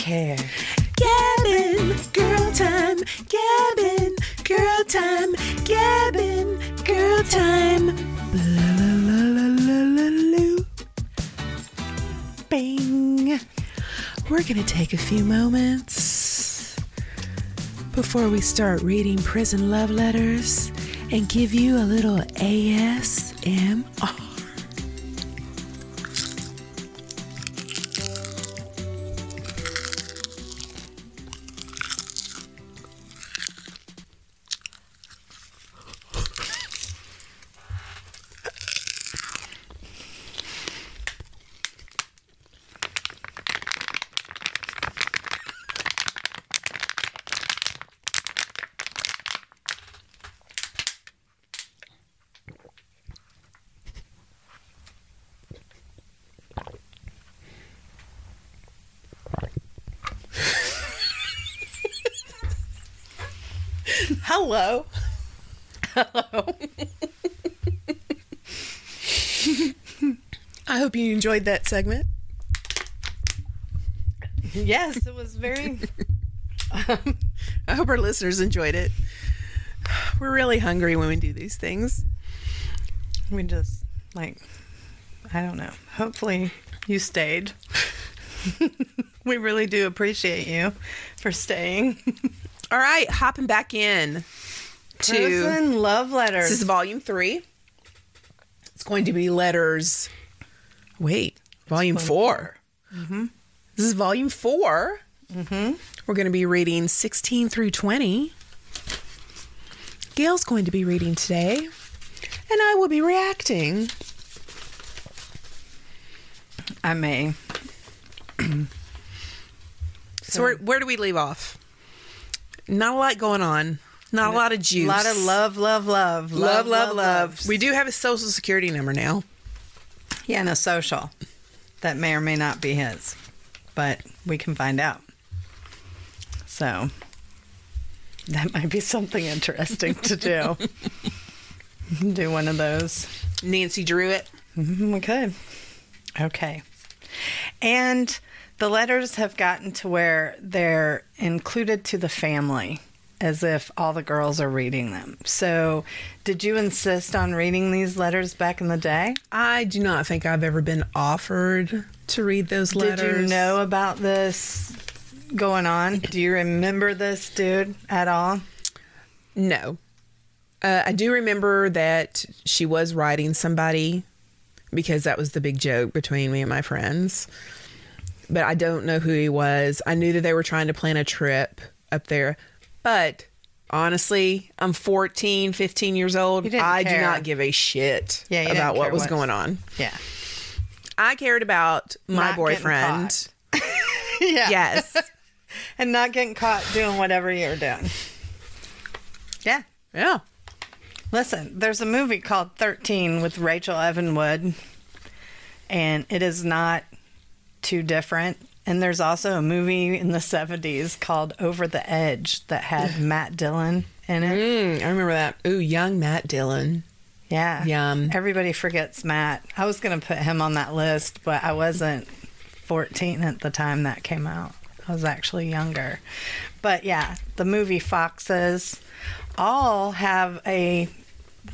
Care. Gab and, girl time, Gab and, girl time, Gab and, girl time. Bing. We're going to take a few moments before we start reading prison love letters and give you a little ASMR. Hello. Hello. I hope you enjoyed that segment. Yes, it was very. Um, I hope our listeners enjoyed it. We're really hungry when we do these things. We just, like, I don't know. Hopefully you stayed. we really do appreciate you for staying. All right, hopping back in to Prison love letters. this is volume three. It's going to be letters. Wait, volume four. Mm-hmm. This is volume 4 Mm-hmm. We're going to be reading 16 through 20. Gail's going to be reading today, and I will be reacting. I may. So, where, where do we leave off? Not a lot going on. Not a lot of juice. A lot of love, love, love, love, love, love. love. We do have a social security number now. Yeah, and a social that may or may not be his, but we can find out. So that might be something interesting to do. do one of those. Nancy drew it. Mhm, We could. Okay. And the letters have gotten to where they're included to the family as if all the girls are reading them. So, did you insist on reading these letters back in the day? I do not think I've ever been offered to read those letters. Did you know about this going on? Do you remember this dude at all? No. Uh, I do remember that she was writing somebody because that was the big joke between me and my friends. But I don't know who he was. I knew that they were trying to plan a trip up there. But honestly, I'm 14, 15 years old. I do not give a shit Yeah, about what care was going on. Yeah. I cared about my Not boyfriend. yeah. Yes. And not getting caught doing whatever you're doing. Yeah. yeah. Listen, there's a movie called 13 with Rachel Evanwood, and it is not too different. And there's also a movie in the 70s called Over the Edge that had Matt Dillon in it. Mm, I remember that. Ooh, young Matt Dillon. Yeah. Yum. Everybody forgets Matt. I was going to put him on that list, but I wasn't 14 at the time that came out. I was actually younger. But yeah, the movie Foxes all have a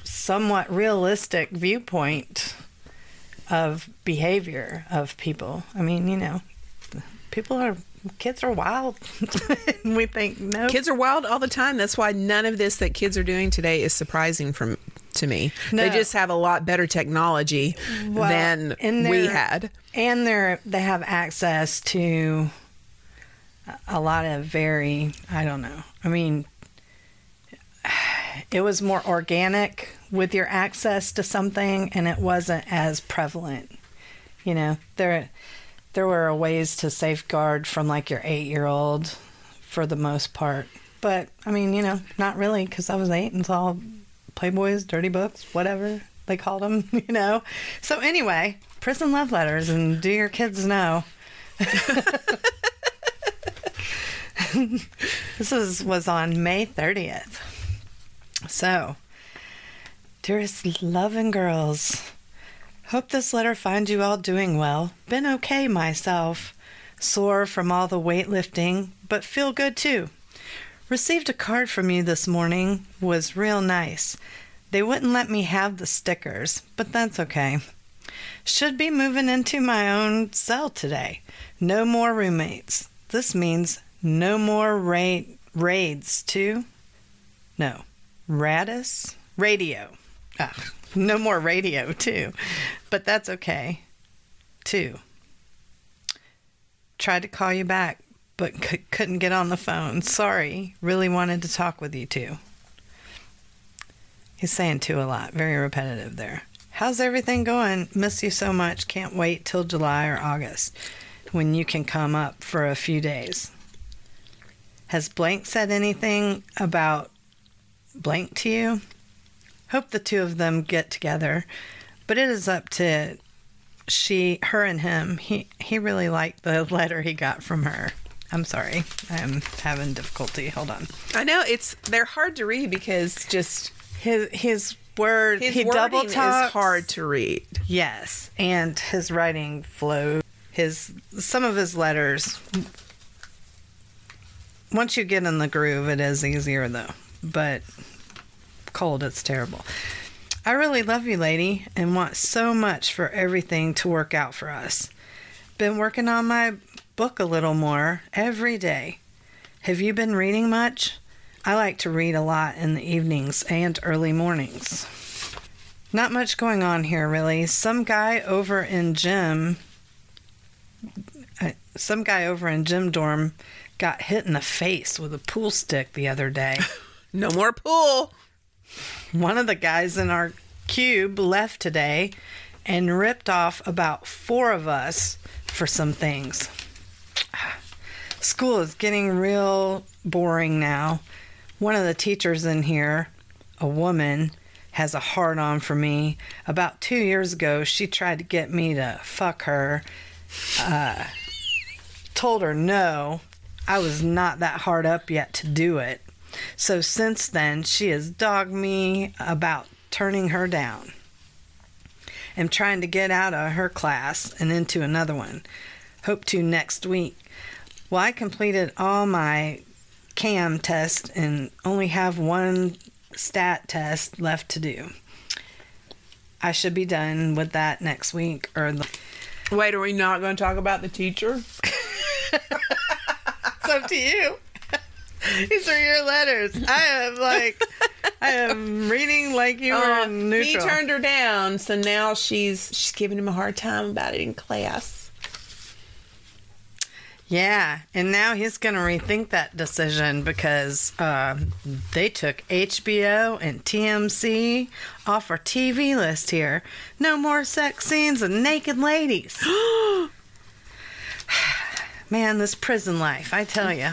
somewhat realistic viewpoint of behavior of people. I mean, you know, people are kids are wild. we think no Kids are wild all the time. That's why none of this that kids are doing today is surprising from to me. They just have a lot better technology Well, than we had. and they're they have access to a lot of very I don't know. I mean, it was more organic with your access to something, and it wasn't as prevalent. You know, there there were ways to safeguard from like your eight year old for the most part. But I mean, you know, not really because I was eight and saw Playboys, dirty books, whatever they called them, you know. So anyway, prison love letters and do your kids know. this is, was on May 30th. So, dearest loving girls, hope this letter finds you all doing well. Been okay myself. Sore from all the weightlifting, but feel good too. Received a card from you this morning. Was real nice. They wouldn't let me have the stickers, but that's okay. Should be moving into my own cell today. No more roommates. This means no more raid raids too. No. Radis? Radio. Ah, no more radio too. But that's okay. too. Tried to call you back, but c- couldn't get on the phone. Sorry. Really wanted to talk with you too. He's saying too a lot. Very repetitive there. How's everything going? Miss you so much. Can't wait till July or August when you can come up for a few days. Has Blank said anything about Blank to you? Hope the two of them get together, but it is up to she, her, and him. He he really liked the letter he got from her. I'm sorry, I'm having difficulty. Hold on. I know it's they're hard to read because just His his word his he double talks. is hard to read. Yes, and his writing flow. His some of his letters. Once you get in the groove, it is easier though. But cold, it's terrible. I really love you, lady, and want so much for everything to work out for us. Been working on my book a little more every day. Have you been reading much? I like to read a lot in the evenings and early mornings. Not much going on here, really. Some guy over in gym, uh, some guy over in gym dorm, got hit in the face with a pool stick the other day. No more pool. One of the guys in our cube left today and ripped off about four of us for some things. School is getting real boring now. One of the teachers in here, a woman, has a hard on for me. About two years ago, she tried to get me to fuck her. Uh, told her no. I was not that hard up yet to do it. So since then, she has dogged me about turning her down. Am trying to get out of her class and into another one. Hope to next week. Well, I completed all my CAM test and only have one stat test left to do. I should be done with that next week or the Wait, are we not going to talk about the teacher? It's up to you. These are your letters. I am like, I am reading like you were Uh, neutral. he turned her down, so now she's she's giving him a hard time about it in class. yeah, and now he's gonna rethink that decision because uh, they took HBO and TMC off our TV list here. No more sex scenes and naked ladies. Man, this prison life, I tell you.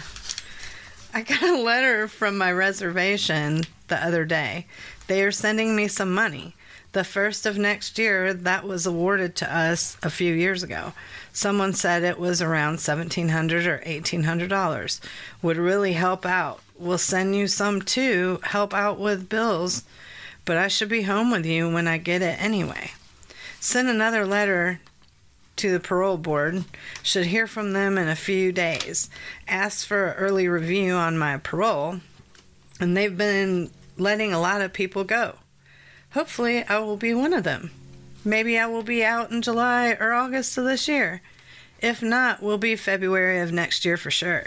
I got a letter from my reservation the other day. They are sending me some money. The first of next year, that was awarded to us a few years ago. Someone said it was around 1,700 or $1,800. Would really help out. We'll send you some too, help out with bills, but I should be home with you when I get it anyway. Send another letter to the parole board. Should hear from them in a few days. Asked for an early review on my parole, and they've been letting a lot of people go. Hopefully, I will be one of them. Maybe I will be out in July or August of this year. If not, we'll be February of next year for sure.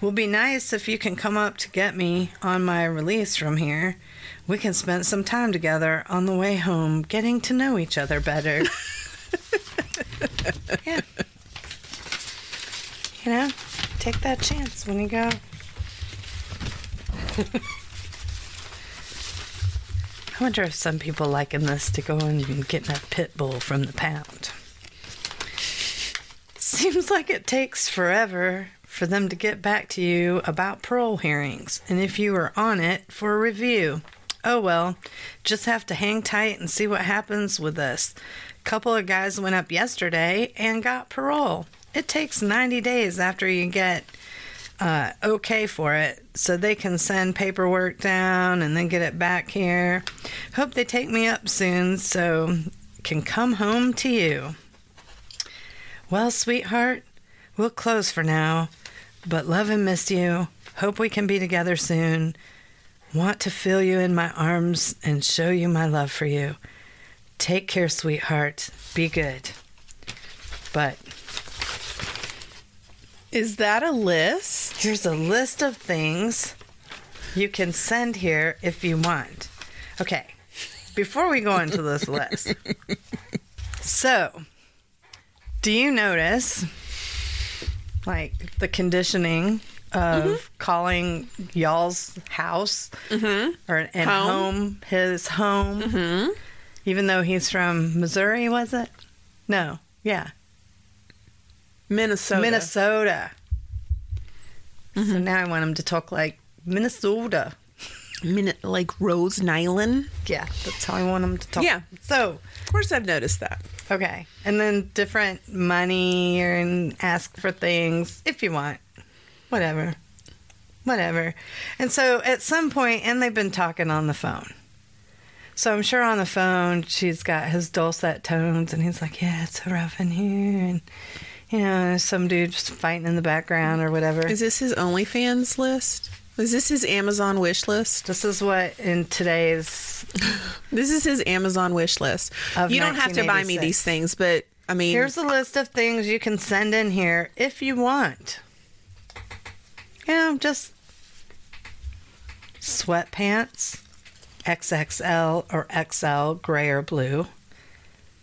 Will be nice if you can come up to get me on my release from here. We can spend some time together on the way home, getting to know each other better. yeah. You know, take that chance when you go. I wonder if some people liken this to going and getting a pit bull from the pound. seems like it takes forever for them to get back to you about parole hearings and if you are on it for a review. Oh well, just have to hang tight and see what happens with this. Couple of guys went up yesterday and got parole. It takes 90 days after you get uh, okay for it so they can send paperwork down and then get it back here. Hope they take me up soon so can come home to you. Well, sweetheart, we'll close for now, but love and miss you. Hope we can be together soon. Want to feel you in my arms and show you my love for you. Take care, sweetheart. Be good. But Is that a list? here's a list of things you can send here if you want. Okay, before we go into this list. So, do you notice like the conditioning of mm-hmm. calling y'all's house mm-hmm. or and Home. home, his home mm-hmm. even though he's from Missouri was it? No. Yeah. Minnesota. Minnesota. So now I want him to talk like Minnesota. Min- like Rose Nylund. Yeah, that's how I want him to talk. Yeah. So, Of course, I've noticed that. okay. And then different money and ask for things if you want. Whatever. Whatever. And so at some point, and they've been talking on the phone. So I'm sure on the phone, she's got his dulcet tones, and he's like, Yeah, it's so rough in here. And, you know, some dude fighting in the background or whatever. Is this his OnlyFans list? Is this his Amazon wish list? This is what in today's This is his Amazon wish list. Of you don't have to buy me these things, but I mean, Here's a list of things you can send in here if you want. Know, just sweatpants, XXL or XL, gray or blue.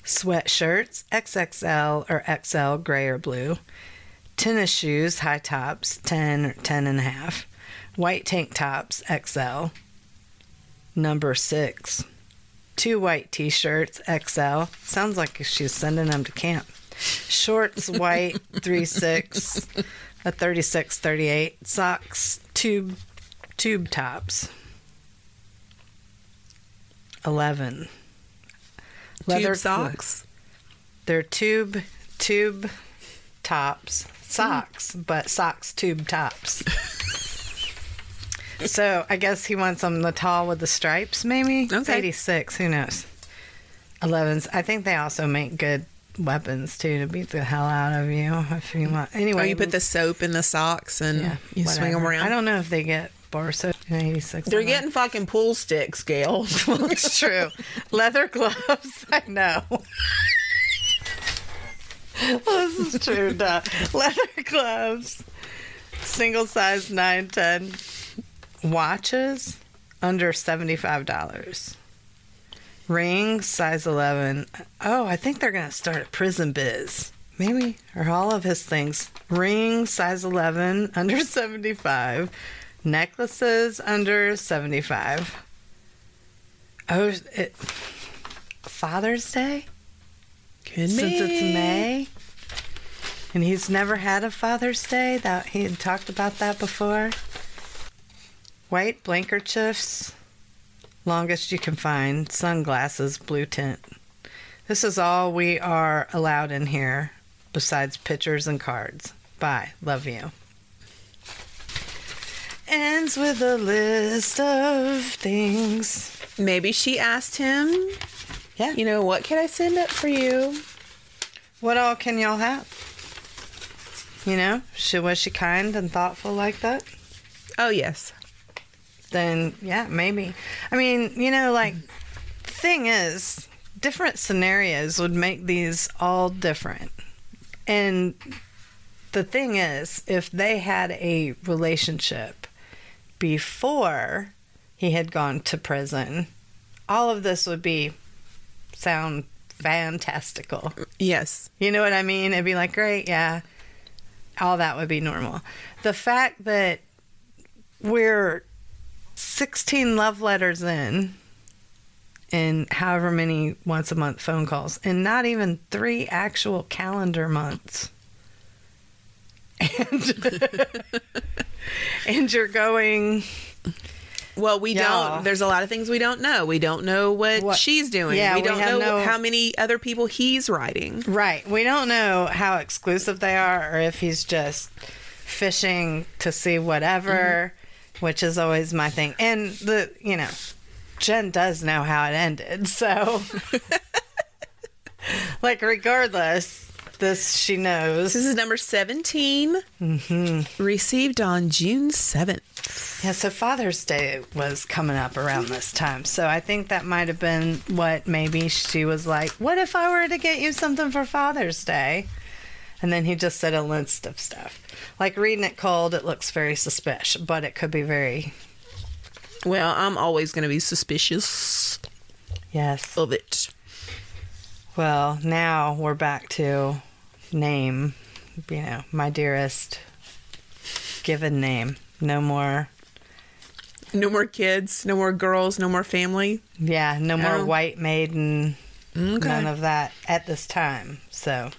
Sweatshirts, XXL or XL, gray or blue. Tennis shoes, high tops, 10 or 10 and a half. White tank tops, XL. Number six two white t-shirts XL. Sounds like she's sending them to camp. Shorts white 36 a 36 38 socks tube tube tops. 11 tube socks. they're tube tube tops. Socks but socks tube tops. So i guess he wants them the tall with the stripes maybe? Okay. 86 who knows? 11s i think they also make good weapons too to beat the hell out of you if you want anyway Oh, you put the soap in the socks and yeah, you swing them around. i don't know if they get bar soap in 86 They're I don't know. getting fucking pool sticks, Gail. it's true. Leather gloves, I know. this is true, duh. Leather gloves, single size 910. Watches, under $75. Rings, size 11. Oh, I think they're going to start a prison biz. Maybe, or all of his things. Rings, size 11, under 75. Necklaces, under 75. Oh, it, Father's Day? Could Since be. it's May? And he's never had a Father's Day? That he had talked about that before. White blankerchiefs, longest you can find. Sunglasses, blue tint. This is all we are allowed in here, besides pictures and cards. Bye. Love you. Ends with a list of things. Maybe she asked him, Yeah. you know, what can I send up for you? What all can y'all have? You know, she was she kind and thoughtful like that? Oh, yes. Then yeah, maybe. I mean, you know, like thing is, different scenarios would make these all different. And the thing is, if they had a relationship before he had gone to prison, all of this would be sound fantastical. Yes. You know what I mean? It'd be like, great, yeah. All that would be normal. The fact that we're 16 love letters in and however many once a month phone calls and not even three actual calendar months. and and you're going Well, we Yeah. don't. There's a lot of things we don't know. We don't know what, What- she's doing. Yeah, we don't know no- how many other people he's writing. right. We don't know how exclusive they are, or if he's just fishing to see whatever, mm-hmm. Which is always my thing. And the you know, Jen does know how it ended, so like regardless, this she knows. This is number 17, Mm-hmm. received on June 7th. Yeah, so Father's Day was coming up around this time. So I think that might have been what maybe she was like, What if I were to get you something for Father's Day? And then he just said a list of stuff. Like reading it cold, it looks very suspicious, but it could be very, Well, I'm always going to be suspicious yes. of it. Well, now we're back to name, you know, my dearest given name. No more, No more kids, no more girls, no more family. yeah, no more white maiden Okay. none of that at this time. So,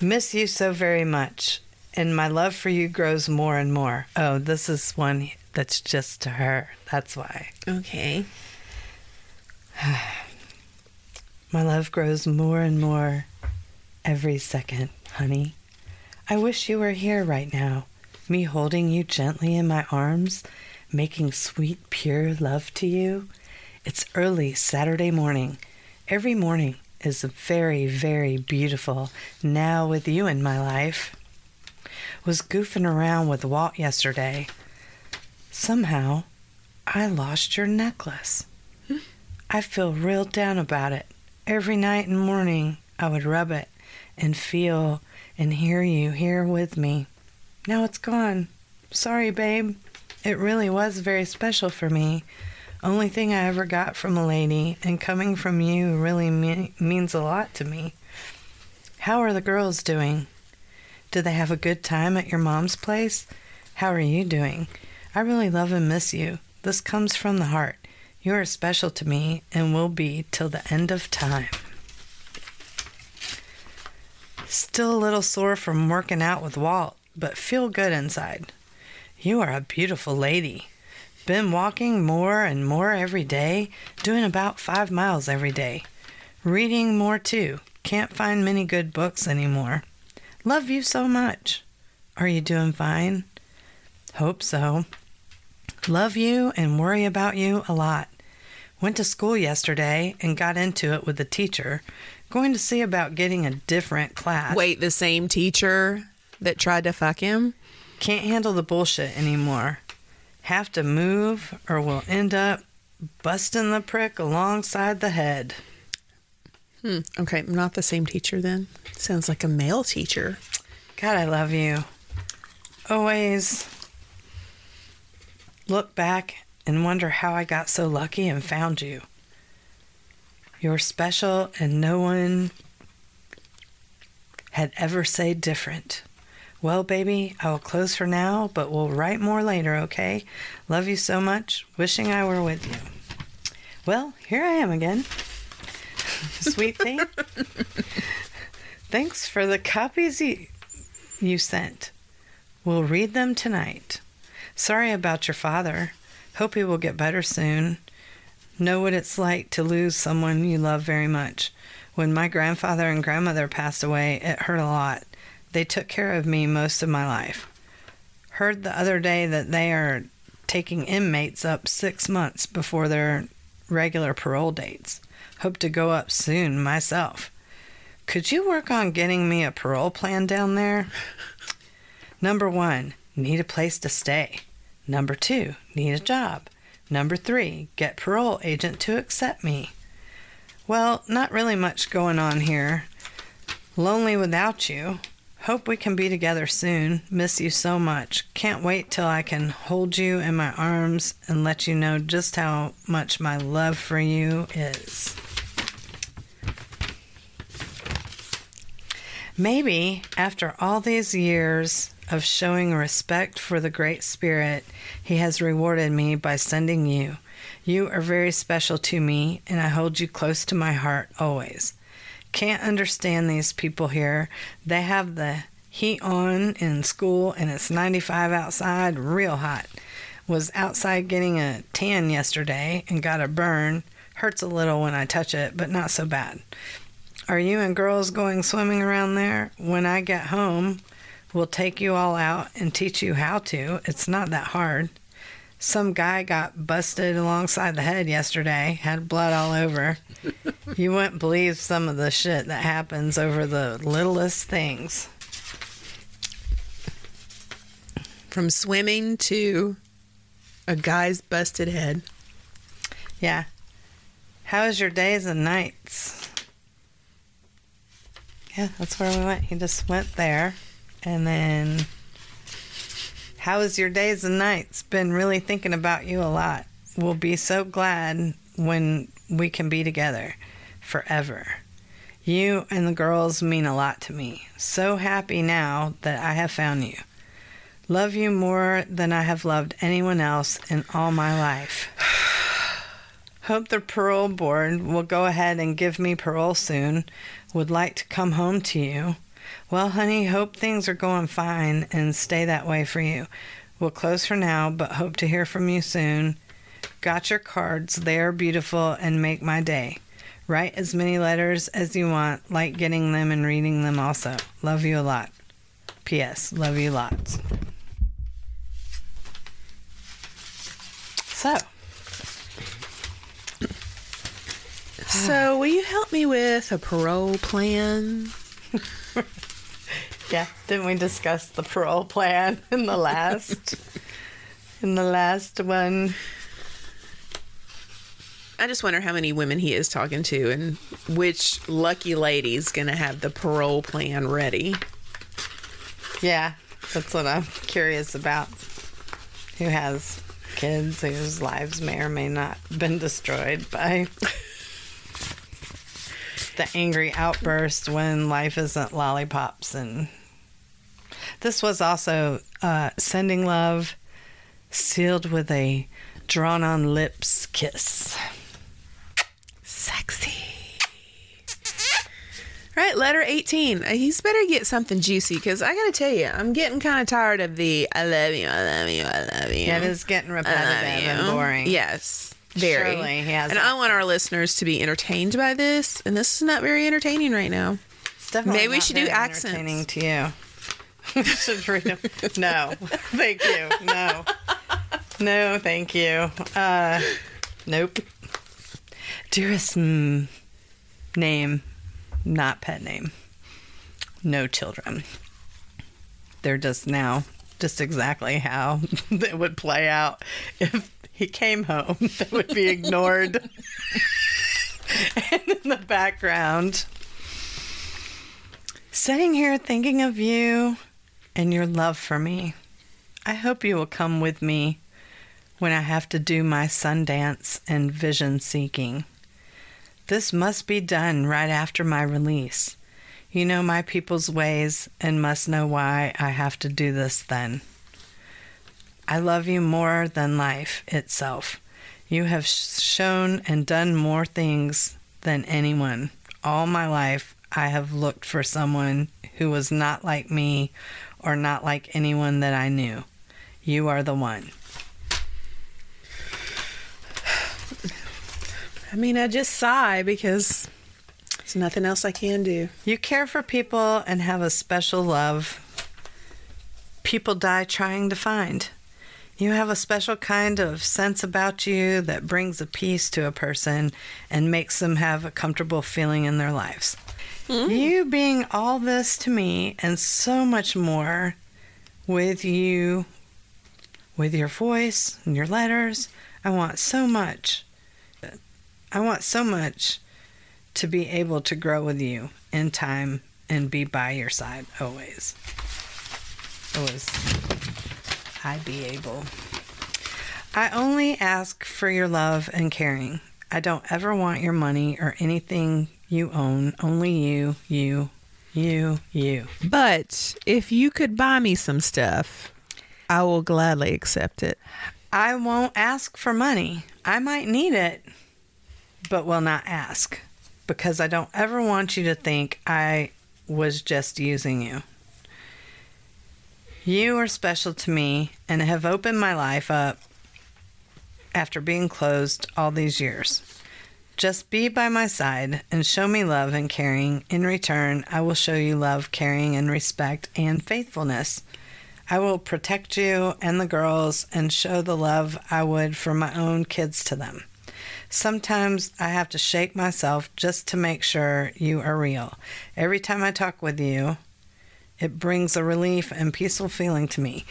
miss you so very much, and my love for you grows more and more. Oh, this is one that's just to her. That's why. okay. My love grows more and more every second, honey. I wish you were here right now, me holding you gently in my arms, making sweet, pure love to you. It's early Saturday morning. Every morning is very, very beautiful now with you in my life. Was goofing around with Walt yesterday. Somehow, I lost your necklace. I feel real down about it. Every night and morning, I would rub it and feel and hear you here with me. Now it's gone. Sorry, babe. It really was very special for me. Only thing I ever got from a lady, and coming from you really me- means a lot to me. How are the girls doing? Did they have a good time at your mom's place? How are you doing? I really love and miss you. This comes from the heart. You are special to me and will be till the end of time. Still a little sore from working out with Walt, but feel good inside. You are a beautiful lady. Been walking more and more every day, doing about five miles every day. Reading more too. Can't find many good books anymore. Love you so much. Are you doing fine? Hope so. Love you and worry about you a lot. Went to school yesterday and got into it with the teacher. Going to see about getting a different class. Wait, the same teacher that tried to fuck him? Can't handle the bullshit anymore. Have to move or we'll end up busting the prick alongside the head. Hmm. Okay, not the same teacher then. Sounds like a male teacher. God, I love you. Always look back and wonder how I got so lucky and found you. You're special, and no one had ever said different. Well, baby, I will close for now, but we'll write more later, okay? Love you so much. Wishing I were with you. Well, here I am again. Sweet thing. Thanks for the copies you, you sent. We'll read them tonight. Sorry about your father. Hope he will get better soon. Know what it's like to lose someone you love very much. When my grandfather and grandmother passed away, it hurt a lot. They took care of me most of my life. Heard the other day that they are taking inmates up six months before their regular parole dates. Hope to go up soon myself. Could you work on getting me a parole plan down there? Number one, need a place to stay. Number two, need a job. Number three, get parole agent to accept me. Well, not really much going on here. Lonely without you. Hope we can be together soon. Miss you so much. Can't wait till I can hold you in my arms and let you know just how much my love for you is. Maybe after all these years of showing respect for the Great Spirit, He has rewarded me by sending you. You are very special to me, and I hold you close to my heart always. Can't understand these people here. They have the heat on in school and it's 95 outside, real hot. Was outside getting a tan yesterday and got a burn. Hurts a little when I touch it, but not so bad. Are you and girls going swimming around there? When I get home, we'll take you all out and teach you how to. It's not that hard. Some guy got busted alongside the head yesterday, had blood all over. you wouldn't believe some of the shit that happens over the littlest things. From swimming to a guy's busted head. Yeah. How's your days and nights? Yeah, that's where we went. He just went there. And then, how was your days and nights? Been really thinking about you a lot. We'll be so glad when we can be together forever. You and the girls mean a lot to me. So happy now that I have found you. Love you more than I have loved anyone else in all my life. Hope the parole board will go ahead and give me parole soon. Would like to come home to you. Well, honey, hope things are going fine and stay that way for you. We'll close for now, but hope to hear from you soon. Got your cards. They are beautiful and make my day. Write as many letters as you want, like getting them and reading them also. Love you a lot. P.S. Love you lots. So, So, will you help me with a parole plan? yeah, didn't we discuss the parole plan in the last in the last one? I just wonder how many women he is talking to and which lucky lady's going to have the parole plan ready. Yeah, that's what I'm curious about. Who has kids whose lives may or may not been destroyed by the angry outburst when life isn't lollipops and this was also uh, sending love sealed with a drawn on lips kiss Sexy. Right, letter 18. Uh, He's better get something juicy because I got to tell you, I'm getting kind of tired of the I love you, I love you, I love you. yeah, it is getting repetitive and boring Yes, very. Surely he has and. I want our listeners to be entertained by this, and this is not very entertaining right now. It's definitely Maybe we should do accents. entertaining to you We should read them. no thank you no no thank you uh nope dearest mm, name not pet name no children they're just now just exactly how it would play out if he came home that would be ignored and in the background Sitting here thinking of you and your love for me. I hope you will come with me when I have to do my Sundance and vision seeking. This must be done right after my release. You know my people's ways and must know why I have to do this then. I love you more than life itself. You have shown and done more things than anyone. All my life, I have looked for someone who was not like me or not like anyone that I knew. You are the one. I mean, I just sigh because there's nothing else I can do. You care for people and have a special love people die trying to find. You have a special kind of sense about you that brings a peace to a person and makes them have a comfortable feeling in their lives. Hmm. You being all this to me and so much more with you, with your voice and your letters, I want so much. I want so much to be able to grow with you in time and be by your side always. Always. I be able. I only ask for your love and caring. I don't ever want your money or anything you own. Only you, you, you, you. But if you could buy me some stuff, I will gladly accept it. I won't ask for money. I might need it, but will not ask because I don't ever want you to think I was just using you. You are special to me and have opened my life up after being closed all these years. Just be by my side and show me love and caring. In return, I will show you love, caring, and respect and faithfulness. I will protect you and the girls and show the love I would for my own kids to them. Sometimes I have to shake myself just to make sure you are real. Every time I talk with you, it brings a relief and peaceful feeling to me.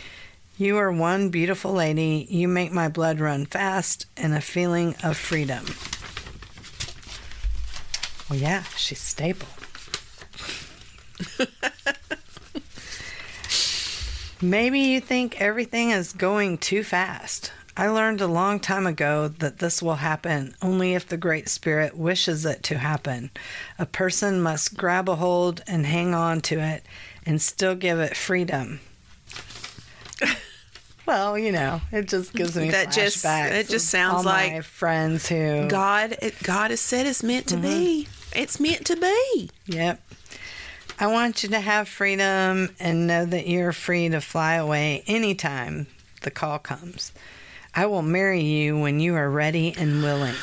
You are one beautiful lady. You make my blood run fast and a feeling of freedom. Well, yeah, she's stable. Maybe you think everything is going too fast. I learned a long time ago that this will happen only if the Great Spirit wishes it to happen. A person must grab a hold and hang on to it and still give it freedom. well, you know, it just gives me That just- it just sounds all like my friends who God, God has said it's meant to be. Mm-hmm. It's meant to be. Yep. I want you to have freedom and know that you're free to fly away anytime the call comes. I will marry you when you are ready and willing.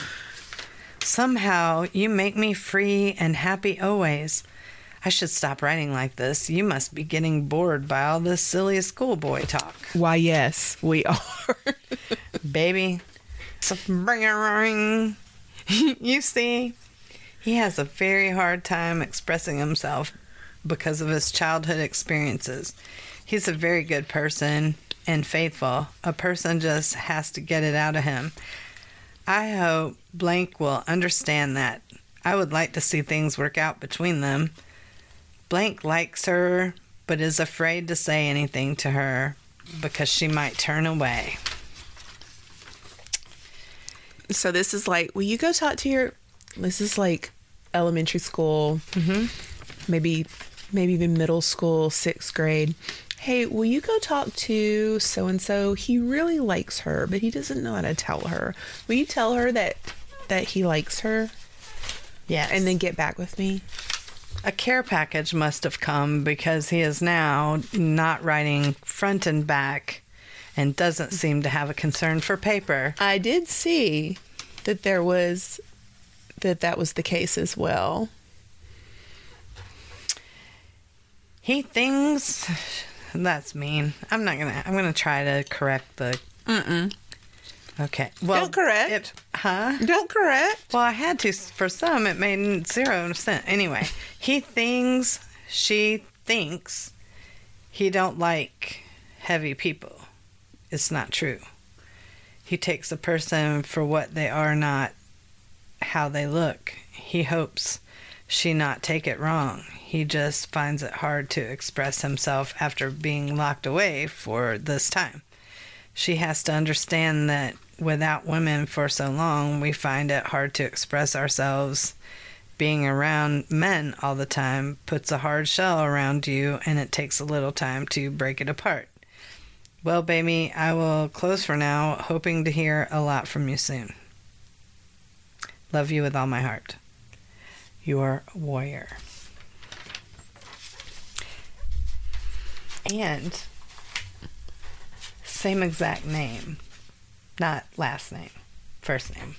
Somehow you make me free and happy always. I should stop writing like this. You must be getting bored by all this silly schoolboy talk. Why, yes, we are. Baby, bring ring. you see, he has a very hard time expressing himself because of his childhood experiences. He's a very good person and faithful. A person just has to get it out of him. I hope Blank will understand that. I would like to see things work out between them. Blank likes her, but is afraid to say anything to her because she might turn away. so this is like, will you go talk to your? This is like elementary school, Mm-hmm. maybe, maybe even middle school, sixth grade. Hey, will you go talk to so and so? He really likes her, but he doesn't know how to tell her. Will you tell her that that he likes her, Yeah, and then get back with me? A care package must have come because he is now not writing front and back and doesn't seem to have a concern for paper. I did see that there was that that was the case as well. He thinks that's mean. I'm not gonna. I'm gonna try to correct the. Mm-mm. Okay. Well, Don't correct. it- huh? Don't correct. Well, I had to. For some, it made zero sense. Anyway, he thinks, she thinks, he don't like heavy people. It's not true. He takes a person for what they are, not how they look. He hopes she not take it wrong. He just finds it hard to express himself after being locked away for this time. She has to understand that without women for so long, we find it hard to express ourselves. Being around men all the time puts a hard shell around you, and it takes a little time to break it apart. Well, baby, I will close for now, hoping to hear a lot from you soon. Love you with all my heart. Your warrior. And same exact name, not last name, first name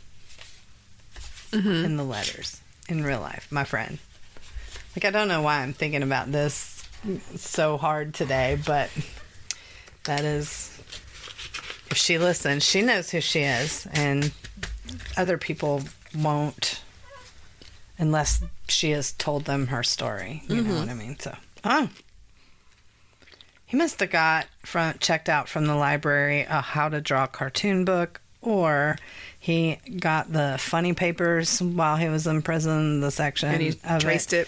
mm-hmm. in the letters in real life, my friend. Like, I don't know why I'm thinking about this so hard today, but that is, if she listens, she knows who she is, and other people won't unless she has told them her story. You know mm-hmm. what I mean? So, oh. He must have got from checked out from the library a how to draw cartoon book, or he got the funny papers while he was in prison. The section And he of traced it,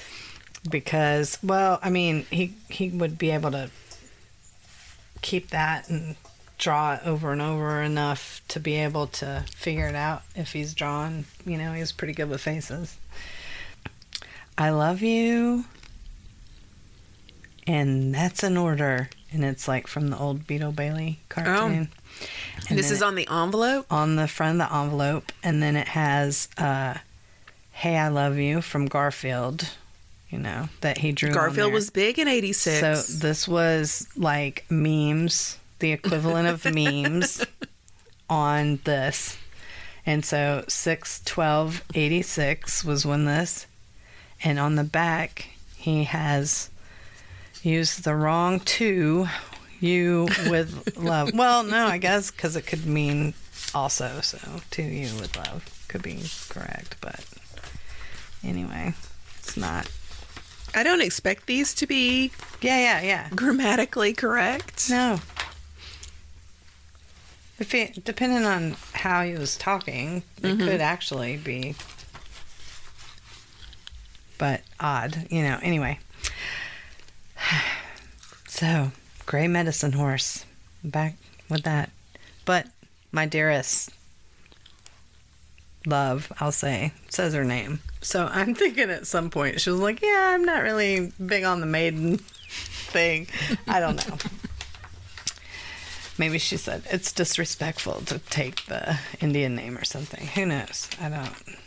it. because, well, I mean, he he would be able to keep that and draw it over and over enough to be able to figure it out if he's drawn. You know, he's pretty good with faces. I love you. And that's an order. And it's like from the old Beetle Bailey cartoon. Oh. And this is on the envelope. on the front of the envelope. And then it has, uh, Hey, I love you from Garfield. you know, that he drew. Garfield was big in 86. So this was like memes, the equivalent of memes on this. And so 6 12 86 was when this. And on the back, he has used the wrong two, you with love. well, no, I guess because it could mean also. So to you with love could be correct. But anyway, it's not. I don't expect these to be Yeah, yeah, yeah. grammatically correct. No. If it, depending on how he was talking, it mm-hmm. could actually be, but odd, you know. Anyway, so gray medicine horse, back with that. But my dearest love, I'll say, says her name. So I'm thinking at some point she was like, "Yeah, I'm not really big on the maiden thing. I don't know." Maybe she said it's disrespectful to take the Indian name or something. Who knows? I don't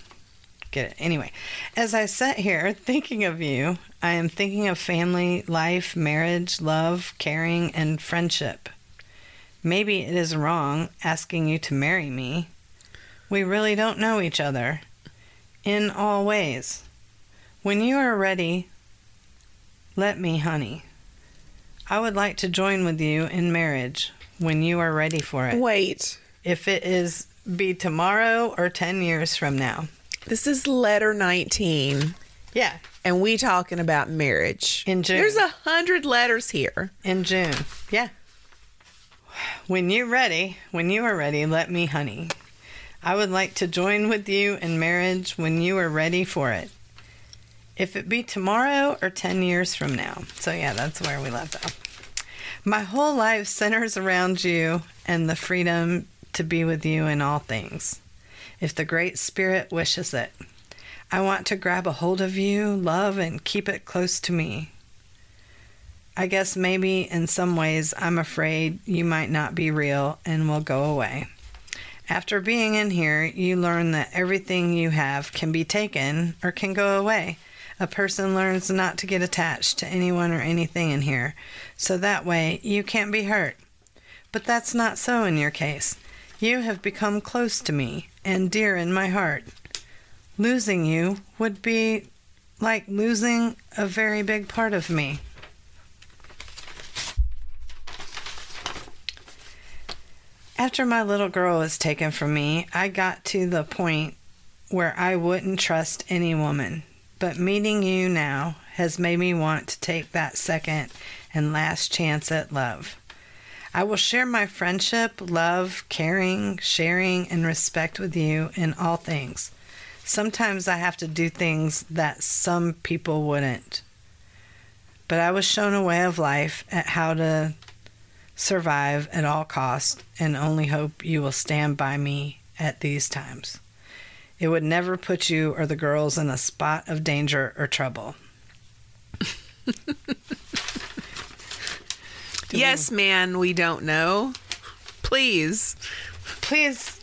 get it. Anyway, as I sit here thinking of you, I am thinking of family, life, marriage, love, caring, and friendship. Maybe it is wrong asking you to marry me. We really don't know each other in all ways. When you are ready, let me, honey. I would like to join with you in marriage when you are ready for it. Wait, If it is be tomorrow or 10 years from now. This is letter 19, Yeah, and we talking about marriage. In June. There's a hundred letters here. in June. Yeah. When you're ready, when you are ready, let me, honey. I would like to join with you in marriage when you are ready for it. If it be tomorrow or 10 years from now. So, yeah, that's where we left off. My whole life centers around you and the freedom to be with you in all things. If the Great Spirit wishes it, I want to grab a hold of you, love, and keep it close to me. I guess maybe in some ways I'm afraid you might not be real and will go away. After being in here, you learn that everything you have can be taken or can go away. A person learns not to get attached to anyone or anything in here, so that way you can't be hurt. But that's not so in your case. You have become close to me and dear in my heart. Losing you would be like losing a very big part of me. After my little girl was taken from me, I got to the point where I wouldn't trust any woman. But meeting you now has made me want to take that second and last chance at love. I will share my friendship, love, caring, sharing, and respect with you in all things. Sometimes I have to do things that some people wouldn't. But I was shown a way of life at how to survive at all costs and only hope you will stand by me at these times. It would never put you or the girls in a spot of danger or trouble. yes, man, we don't know. Please. Please,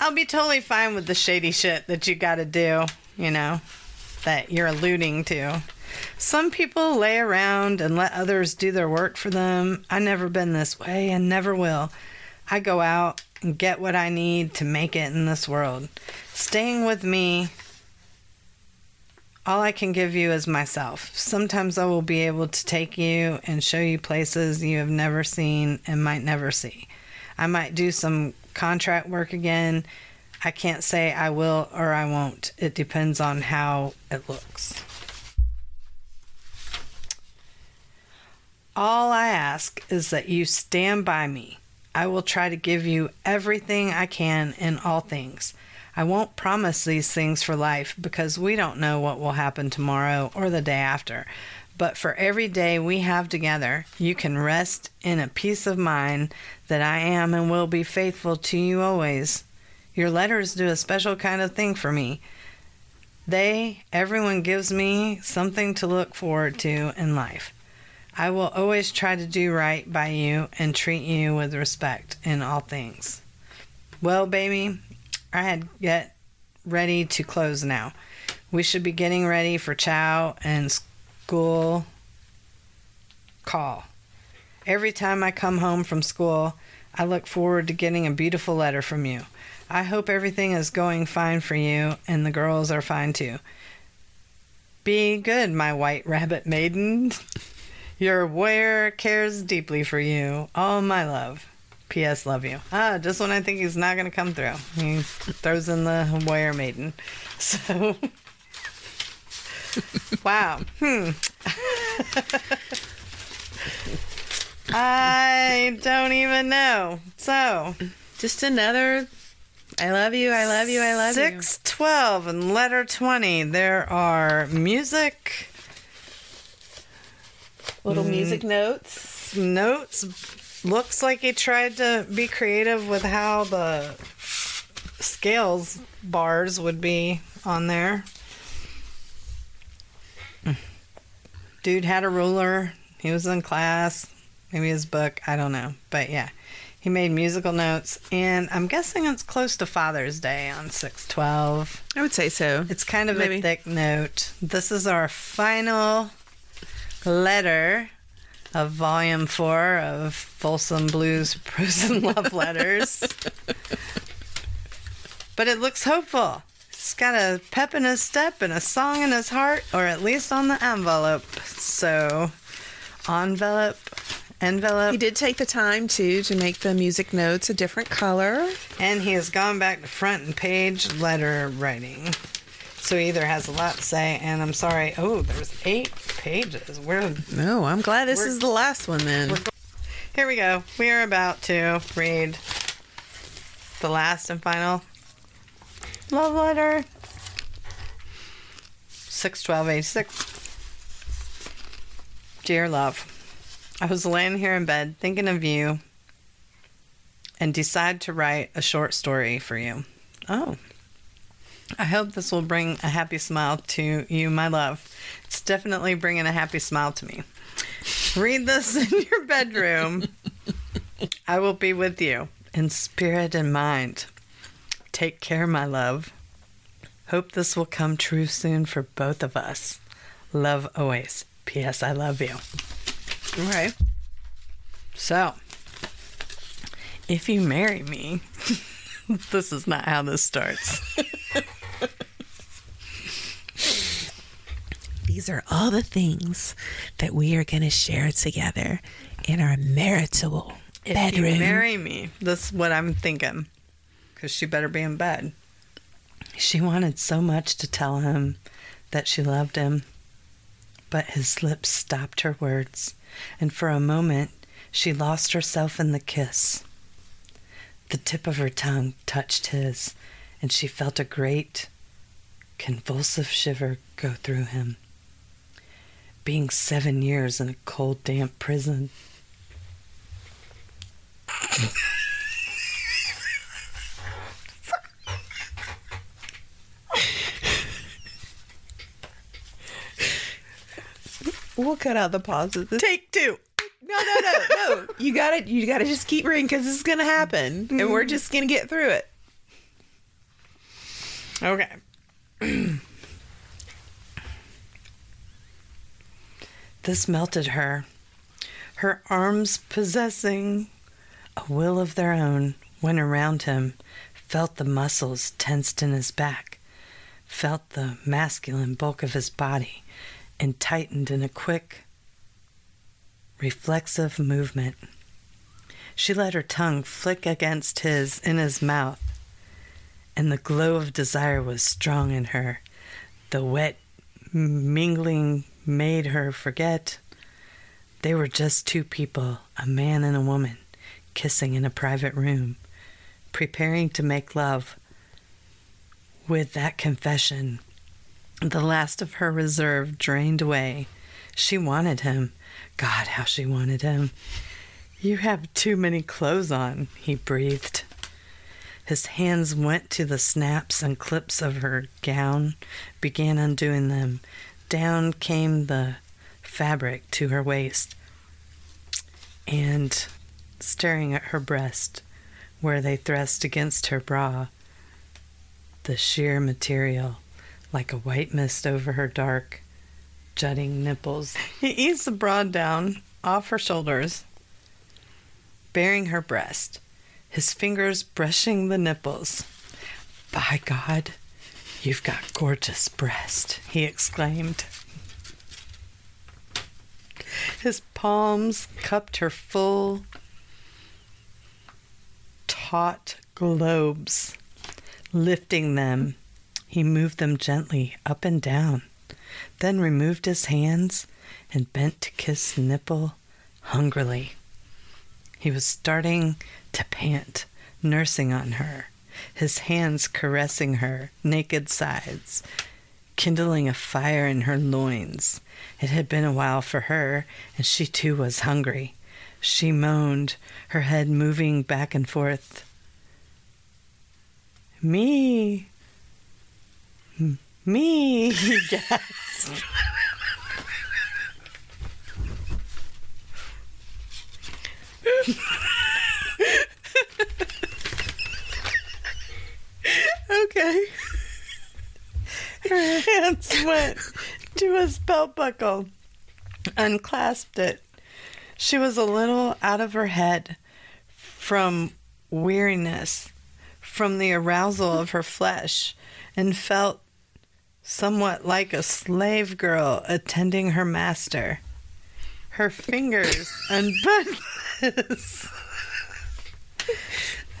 I'll be totally fine with the shady shit that you got to do, you know, that you're alluding to. Some people lay around and let others do their work for them. I never been this way and never will. I go out and get what I need to make it in this world. Staying with me, all I can give you is myself. Sometimes I will be able to take you and show you places you have never seen and might never see. I might do some contract work again. I can't say I will or I won't. It depends on how it looks. All I ask is that you stand by me. I will try to give you everything I can in all things. I won't promise these things for life because we don't know what will happen tomorrow or the day after. But for every day we have together, you can rest in a peace of mind that I am and will be faithful to you always. Your letters do a special kind of thing for me. They, everyone gives me something to look forward to in life. I will always try to do right by you and treat you with respect in all things. Well, baby, I had get ready to close now. We should be getting ready for chow and school call. Every time I come home from school, I look forward to getting a beautiful letter from you. I hope everything is going fine for you and the girls are fine too. Be good, my white rabbit maiden. Your warrior cares deeply for you. All my love. P.S. Love you. Ah, just when I think he's not going to come through, he throws in the warrior maiden. So, wow. Hmm. I don't even know. So, Just another. I love you. I love you. I love you. 612 and letter 20. There are music, Little music notes. notes. Looks like he tried to be creative with how the scales bars would be on there. Dude had a ruler. He was in class. Maybe his book. I don't know. But yeah, he made musical notes. And I'm guessing it's close to Father's Day on 612. I would say so. It's kind of Maybe. a thick note. This is our final letter of volume four of Folsom Blues Prison Love Letters. but it looks hopeful. He's got a pep in his step and a song in his heart, or at least on the envelope. So, envelope, envelope. He did take the time too to make the music notes a different color. And he has gone back to front and page letter writing. So he either has a lot to say, and I'm sorry. Oh, there's eight pages. Where? No, I'm glad this is the last one then. Here we go. We are about to read the last and final love letter. Six twelve eighty six. Dear love, I was laying here in bed thinking of you, and decide to write a short story for you. Oh. I hope this will bring a happy smile to you, my love. It's definitely bringing a happy smile to me. Read this in your bedroom. I will be with you in spirit and mind. Take care, my love. Hope this will come true soon for both of us. Love always. P.S. I love you. Okay. So, if you marry me, this is not how this starts. These are all the things that we are going to share together in our marital If bedroom. you marry me, That's what I'm thinking. Because she better be in bed. She wanted so much to tell him that she loved him, but his lips stopped her words, and for a moment she lost herself in the kiss. The tip of her tongue touched his, and she felt a great, convulsive shiver go through him. Being seven years in a cold, damp prison, We'll cut out the pauses. This- take two. No, no, no, no. You got to You got to just keep reading because this is going to happen, and we're mm-hmm. just going to get through it. Okay. this melted her. Her arms possessing a will of their own went around him, felt the muscles tensed in his back, felt the masculine bulk of his body, and tightened in a quick, reflexive movement. She let her tongue flick against his in his mouth and the glow of desire was strong in her. The wet mingling made her forget they were just two people, a man and a woman, kissing in a private room, preparing to make love. With that confession, the last of her reserve drained away. She wanted him. God, how she wanted him. You have too many clothes on, he breathed. His hands went to the snaps and clips of her gown, began undoing them. Down came the fabric to her waist, and staring at her breast, where they thrust against her bra, the sheer material like a white mist over her dark, jutting nipples. He eased the bra down off her shoulders, baring her breast, his fingers brushing the nipples. By God, you've got gorgeous breast, he exclaimed. His palms cupped her full, taut globes. Lifting them, he moved them gently up and down, then removed his hands and bent to kiss nipple hungrily. He was starting to pant, nursing on her, his hands caressing her naked sides, kindling a fire in her loins. It had been a while for her, and she too was hungry. She moaned, her head moving back and forth. Me. Me, he gasped. Okay. Her hands went to his belt buckle, unclasped it. She was a little out of her head from weariness, from the arousal of her flesh, and felt somewhat like a slave girl attending her master. Her fingers unbuttoned his.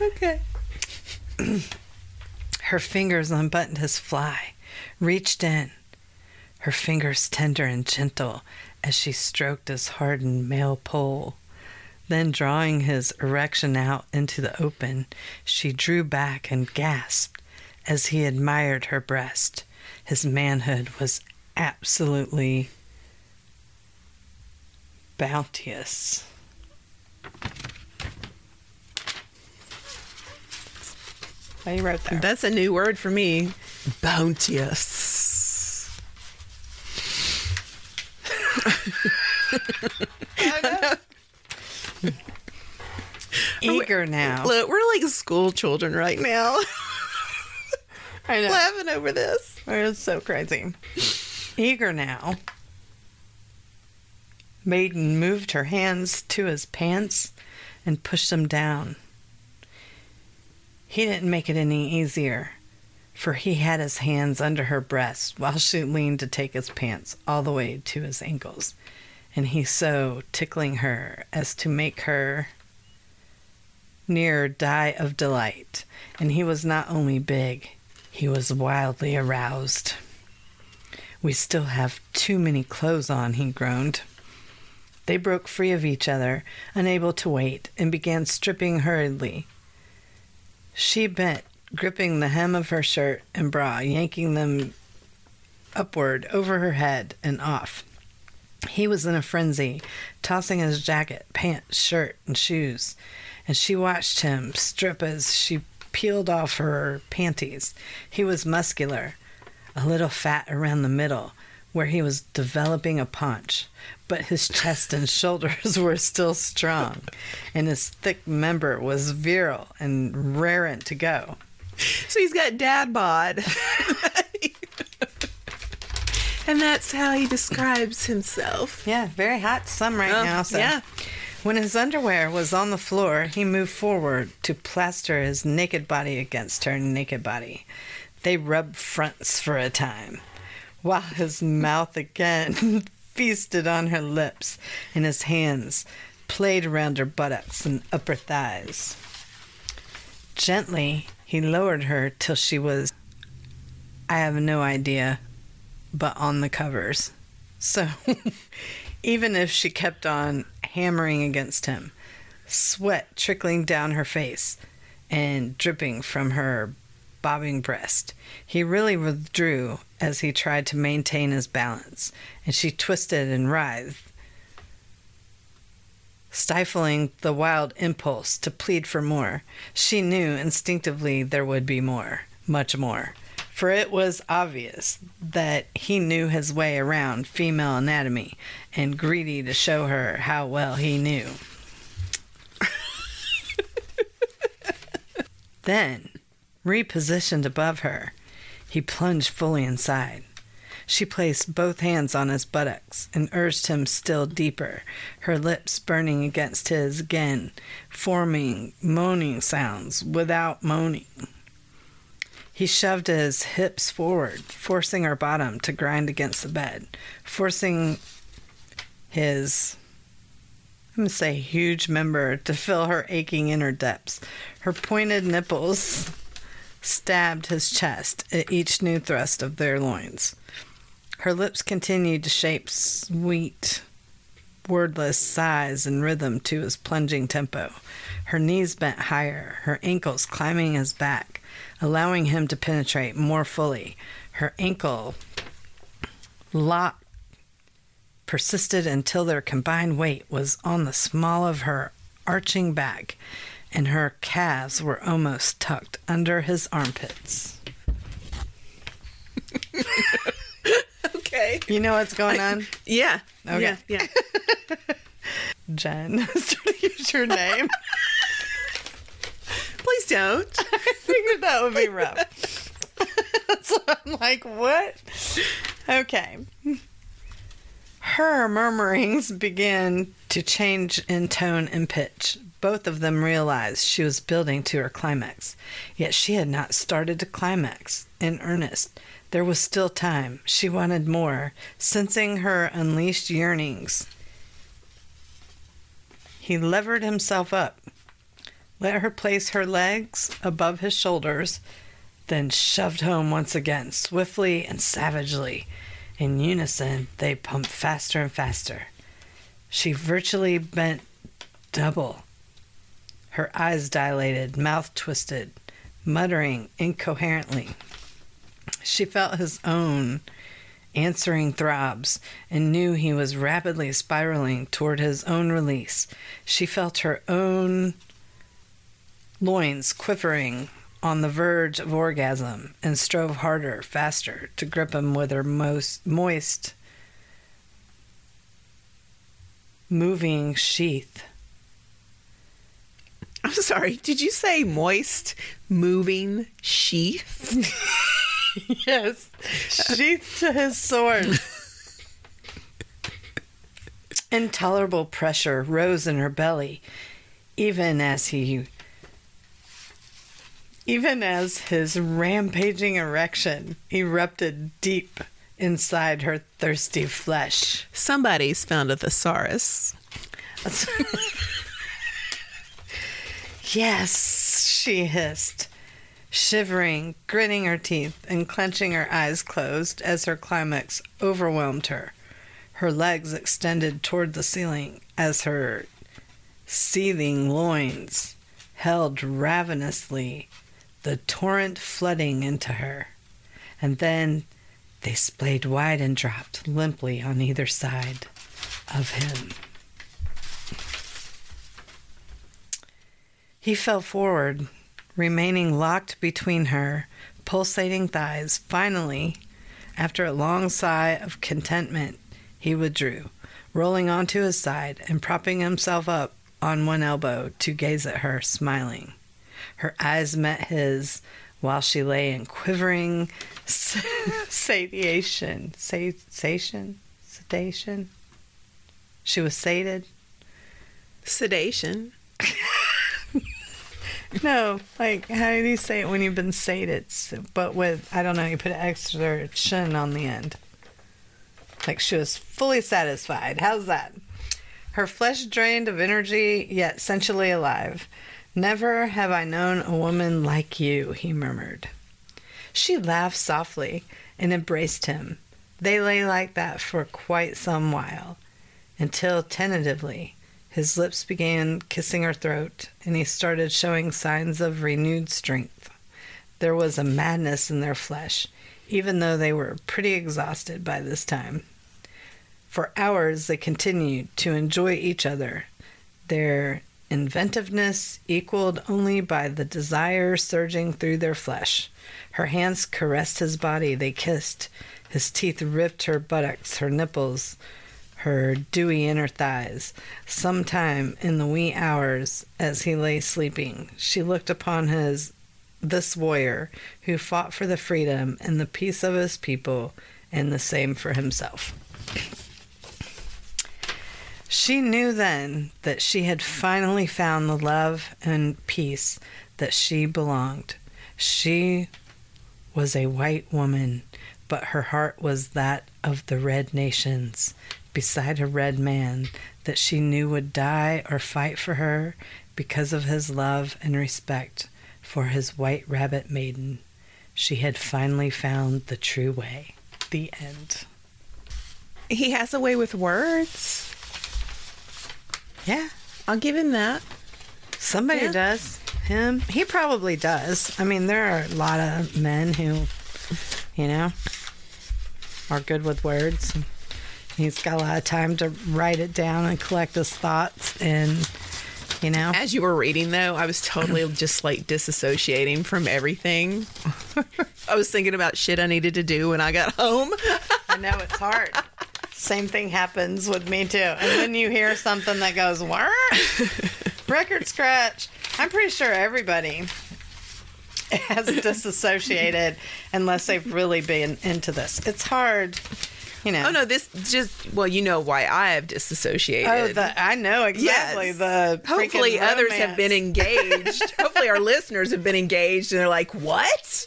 Okay. Her fingers unbuttoned his fly, reached in, her fingers tender and gentle as she stroked his hardened male pole. Then, drawing his erection out into the open, she drew back and gasped as he admired her breast. His manhood was absolutely bounteous. You wrote that. That's a new word for me. Bounteous. Eager now. Look, we're like school children right now. I know. Laughing over this. It's so crazy. Eager now. Maiden moved her hands to his pants and pushed them down. He didn't make it any easier, for he had his hands under her breast while she leaned to take his pants all the way to his ankles, and he so tickling her as to make her near die of delight. And he was not only big, he was wildly aroused. We still have too many clothes on, he groaned. They broke free of each other, unable to wait, and began stripping hurriedly. She bent, gripping the hem of her shirt and bra, yanking them upward over her head and off. He was in a frenzy, tossing his jacket, pants, shirt, and shoes, and she watched him strip as she peeled off her panties. He was muscular, a little fat around the middle, where he was developing a paunch, but his chest and shoulders were still strong, and his thick member was virile and raring to go. So he's got dad bod. and that's how he describes himself. Yeah, very hot sun right Oh, now. So. yeah. When his underwear was on the floor, he moved forward to plaster his naked body against her naked body. They rubbed fronts for a time, while his mouth again feasted on her lips and his hands played around her buttocks and upper thighs. Gently, he lowered her till she was, I have no idea, but on the covers. So, even if she kept on hammering against him, sweat trickling down her face and dripping from her bobbing breast, he really withdrew as he tried to maintain his balance, and she twisted and writhed, stifling the wild impulse to plead for more. She knew instinctively there would be more, much more for it was obvious that he knew his way around female anatomy and greedy to show her how well he knew. then, repositioned above her, He plunged fully inside. She placed both hands on his buttocks and urged him still deeper, her lips burning against his again, forming moaning sounds without moaning. He shoved his hips forward, forcing her bottom to grind against the bed, forcing his, I'm to say, huge member to fill her aching inner depths. Her pointed nipples stabbed his chest at each new thrust of their loins. Her lips continued to shape sweet, wordless sighs and rhythm to his plunging tempo. Her knees bent higher, her ankles climbing his back, allowing him to penetrate more fully. Her ankle lock persisted until their combined weight was on the small of her arching back, and her calves were almost tucked under his armpits. Okay. You know what's going on? Yeah. Okay. Yeah. Yeah. Jen, to use your name. Please don't. I figured that would be rough. so I'm like, what? Okay. Her murmurings began to change in tone and pitch. Both of them realized she was building to her climax, yet she had not started to climax in earnest. There was still time. She wanted more, sensing her unleashed yearnings. He levered himself up, let her place her legs above his shoulders, then shoved home once again, swiftly and savagely. In unison, they pumped faster and faster. She virtually bent double, her eyes dilated, mouth twisted, muttering incoherently. She felt his own answering throbs and knew he was rapidly spiraling toward his own release. She felt her own loins quivering on the verge of orgasm and strove harder, faster to grip him with her most moist, moving sheath. I'm sorry. Did you say moist, moving sheath? yes, sheath to his sword. Intolerable pressure rose in her belly, even as he even as his rampaging erection erupted deep inside her thirsty flesh. Somebody's found a thesaurus. yes, she hissed, shivering, gritting her teeth, and clenching her eyes closed as her climax overwhelmed her. Her legs extended toward the ceiling as her seething loins held ravenously the torrent flooding into her. And then they splayed wide and dropped limply on either side of him. He fell forward, remaining locked between her pulsating thighs. Finally, after a long sigh of contentment, he withdrew, rolling onto his side and propping himself up on one elbow to gaze at her, smiling. Her eyes met his while she lay in quivering satiation. Satiation? Sedation? She was sated? Sedation. No, like how do you say it when you've been sated? But with I don't know, you put an extra chin on the end. Like she was fully satisfied. How's that? Her flesh drained of energy, yet sensually alive. Never have I known a woman like you, he murmured. She laughed softly and embraced him. They lay like that for quite some while, until tentatively his lips began kissing her throat, and he started showing signs of renewed strength. There was a madness in their flesh, even though they were pretty exhausted by this time. For hours they continued to enjoy each other, their inventiveness equaled only by the desire surging through their flesh. Her hands caressed his body, they kissed. His teeth ripped her buttocks, her nipples, her dewy inner thighs. Sometime in the wee hours, as he lay sleeping, she looked upon his this warrior who fought for the freedom and the peace of his people and the same for himself. She knew then that she had finally found the love and peace that she belonged. She was a white woman, but her heart was that of the red nations, beside a red man that she knew would die or fight for her because of his love and respect for his white rabbit maiden. She had finally found the true way. The end. He has a way with words. Yeah, I'll give him that. somebody Yeah. does. Him, he probably does. I mean, there are a lot of men who, you know, are good with words. He's got a lot of time to write it down and collect his thoughts, and you know, As you were reading, though, I was totally just like disassociating from everything. I was thinking about shit I needed to do when I got home. I know it's hard. Same thing happens with me too. And then you hear something that goes, "What?" Record scratch. I'm pretty sure everybody has disassociated unless they've really been into this. It's hard, you know. Oh no, this just well, you know why I have disassociated. Oh, the, I know exactly Yes. the. Hopefully, others have been engaged. Hopefully, our listeners have been engaged, and they're like, "What?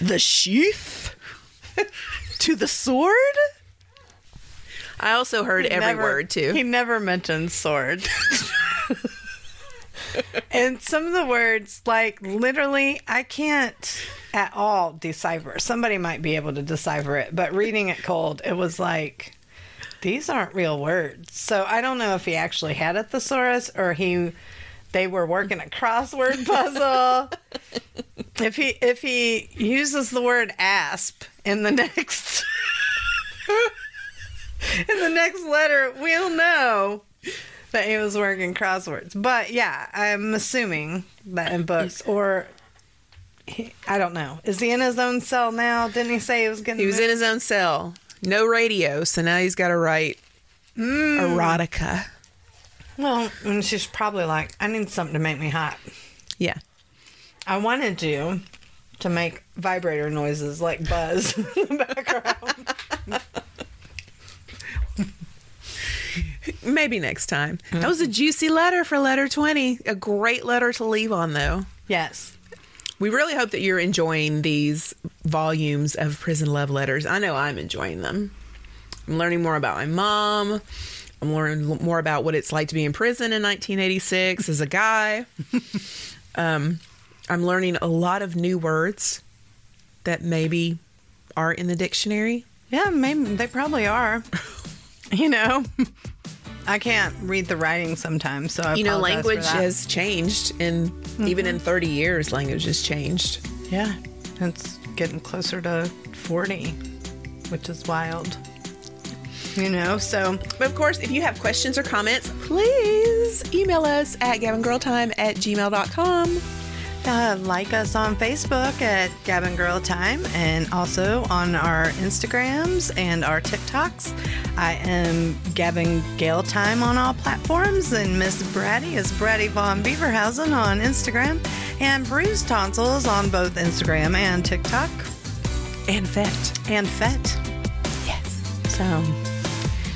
The sheath to the sword?" I also heard He every never- word too. He never mentioned sword. and some of the words, like literally, I can't at all decipher. Somebody might be able to decipher it, but reading it cold, it was like these aren't real words. So I don't know if he actually had a thesaurus or he they were working a crossword puzzle. if he if he uses the word asp in the next in the next letter, we'll know that he was working crosswords. But yeah, I'm assuming that in books or he, I don't know. Is he in his own cell now? Didn't he say he was getting? he was in his own cell, no radio, so now he's got to write hmm. erotica. Well, and she's probably like, I need something to make me hot. Yeah. I wanted you to make vibrator noises like Buzz in the background. Maybe next time. That was a mm-hmm. juicy letter for letter 20. A great letter to leave on, though. Yes. We really hope that you're enjoying these volumes of prison love letters. I know I'm enjoying them. I'm learning more about my mom. I'm learning more about what it's like to be in prison in 1986 as a guy. um, I'm learning a lot of new words that maybe are in the dictionary. Yeah, maybe they probably are. You know, I can't read the writing sometimes, so I you know, language that. has changed, and even in mm-hmm. 30 years, language has changed. Yeah, it's getting closer to 40, which is wild. You know, so But of course, if you have questions or comments, please email us at gabandgirltime at gmail.com. uh, like us on Facebook at Gab and Girl Time and also on our Instagrams and our TikToks. I am Gavin Gale Time on all platforms, and Miss Bratty is Bratty Von Beaverhausen on Instagram, and Bruce Tonsils on both Instagram and TikTok, And Fet. and Fet. Yes. So,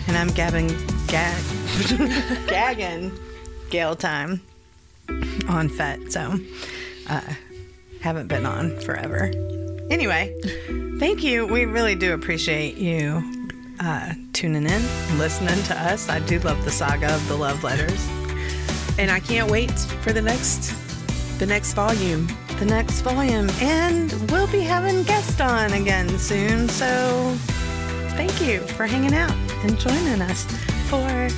and I'm Gavin Gag Gaggin Gale Time on FET. So, uh, haven't been on forever. Anyway, thank you. We really do appreciate you uh, tuning in, listening to us. I do love the saga of the love letters. And I can't wait for the next the next volume. The next volume, and we'll be having guests on again soon. So, thank you for hanging out and joining us for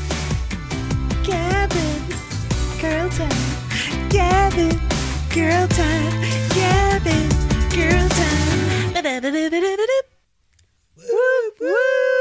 Gab and Girl Time. Gab and girl time. Yeah, baby. girl time. Woo, woo.